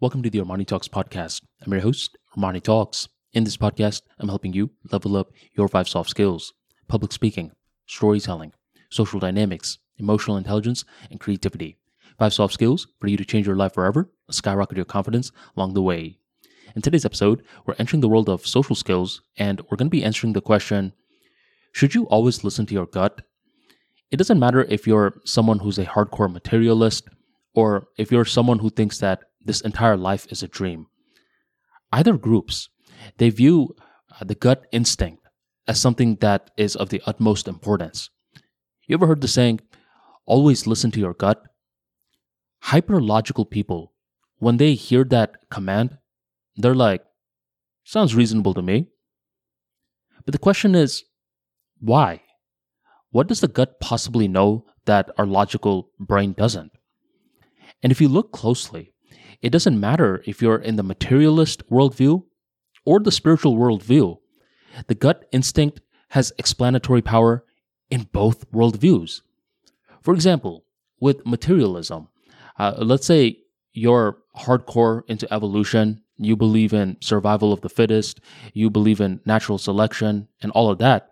Welcome to the Armani Talks podcast. I'm your host, Armani Talks. In this podcast, I'm helping you level up your five soft skills public speaking, storytelling, social dynamics, emotional intelligence, and creativity. Five soft skills for you to change your life forever, skyrocket your confidence along the way. In today's episode, we're entering the world of social skills, and we're going to be answering the question Should you always listen to your gut? It doesn't matter if you're someone who's a hardcore materialist or if you're someone who thinks that this entire life is a dream. Either groups, they view uh, the gut instinct as something that is of the utmost importance. You ever heard the saying, always listen to your gut? Hyperlogical people, when they hear that command, they're like, sounds reasonable to me. But the question is, why? What does the gut possibly know that our logical brain doesn't? And if you look closely, it doesn't matter if you're in the materialist worldview or the spiritual worldview. The gut instinct has explanatory power in both worldviews. For example, with materialism, uh, let's say you're hardcore into evolution, you believe in survival of the fittest, you believe in natural selection, and all of that.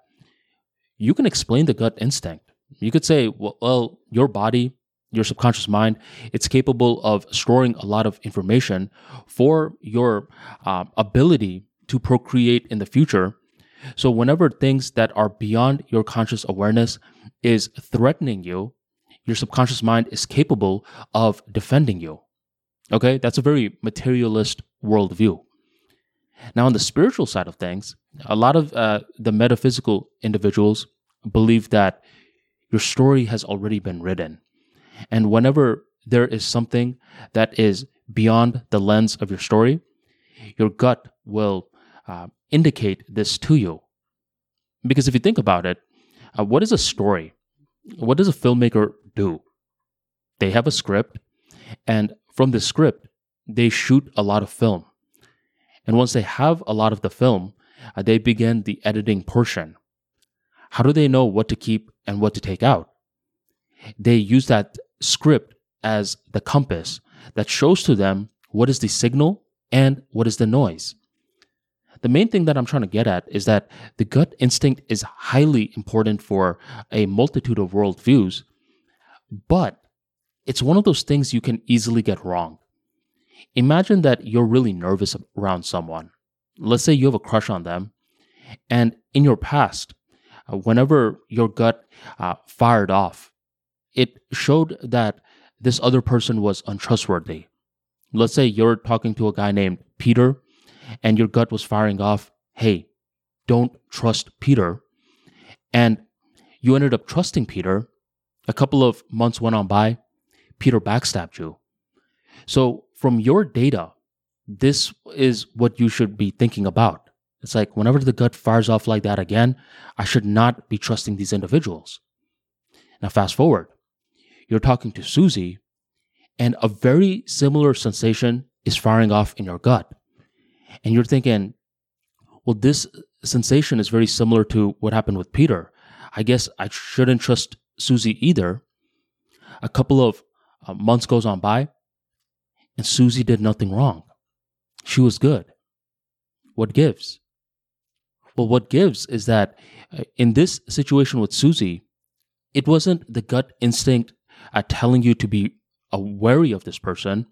You can explain the gut instinct. You could say, well, well your body your subconscious mind, it's capable of storing a lot of information for your uh, ability to procreate in the future. So, whenever things that are beyond your conscious awareness is threatening you, your subconscious mind is capable of defending you. Okay, that's a very materialist worldview. Now, on the spiritual side of things, a lot of uh, the metaphysical individuals believe that your story has already been written and whenever there is something that is beyond the lens of your story, your gut will uh, indicate this to you. Because if you think about it, uh, what is a story? What does a filmmaker do? They have a script, and from the script, they shoot a lot of film. And once they have a lot of the film, uh, they begin the editing portion. How do they know what to keep and what to take out? They use that script as the compass that shows to them what is the signal and what is the noise. The main thing that I'm trying to get at is that the gut instinct is highly important for a multitude of worldviews, but it's one of those things you can easily get wrong. Imagine that you're really nervous around someone. Let's say you have a crush on them, and in your past, uh, whenever your gut uh, fired off it showed that this other person was untrustworthy. Let's say you're talking to a guy named Peter and your gut was firing off, hey, don't trust Peter. And you ended up trusting Peter. A couple of months went on by, Peter backstabbed you. So, from your data, this is what you should be thinking about. It's like whenever the gut fires off like that again, I should not be trusting these individuals. Now, fast forward you're talking to Susie, and a very similar sensation is firing off in your gut. And you're thinking, well, this sensation is very similar to what happened with Peter. I guess I shouldn't trust Susie either. A couple of uh, months goes on by, and Susie did nothing wrong. She was good. What gives? Well, what gives is that uh, in this situation with Susie, it wasn't the gut instinct at telling you to be wary of this person.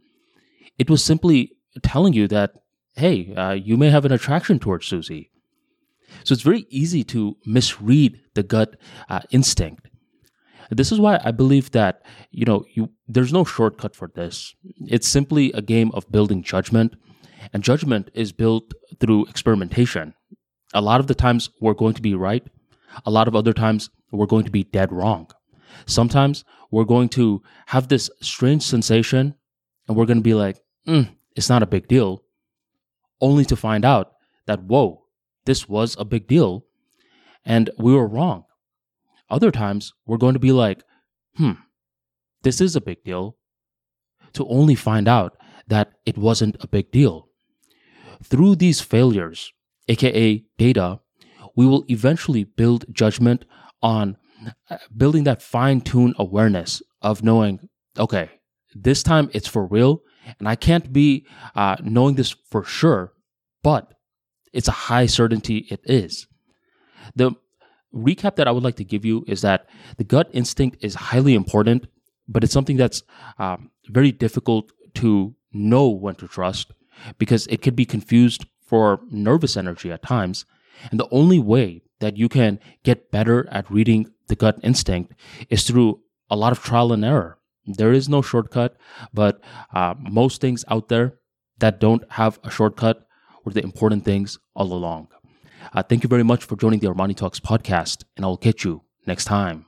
It was simply telling you that, hey, uh, you may have an attraction towards Susie. So it's very easy to misread the gut uh, instinct. This is why I believe that you know you, there's no shortcut for this. It's simply a game of building judgment, and judgment is built through experimentation. A lot of the times we're going to be right. A lot of other times we're going to be dead wrong. Sometimes we're going to have this strange sensation and we're going to be like, mm, it's not a big deal, only to find out that, whoa, this was a big deal and we were wrong. Other times we're going to be like, hmm, this is a big deal, to only find out that it wasn't a big deal. Through these failures, aka data, we will eventually build judgment on building that fine tuned awareness of knowing, okay, this time it's for real And I can't be uh, knowing this for sure, but it's a high certainty it is. The recap that I would like to give you is that the gut instinct is highly important, but it's something that's um, very difficult to know when to trust because it could be confused for nervous energy at times. And the only way that you can get better at reading the gut instinct is through a lot of trial and error. There is no shortcut, but uh, most things out there that don't have a shortcut were the important things all along. Uh, thank you very much for joining the Armani Talks podcast, and I will catch you next time.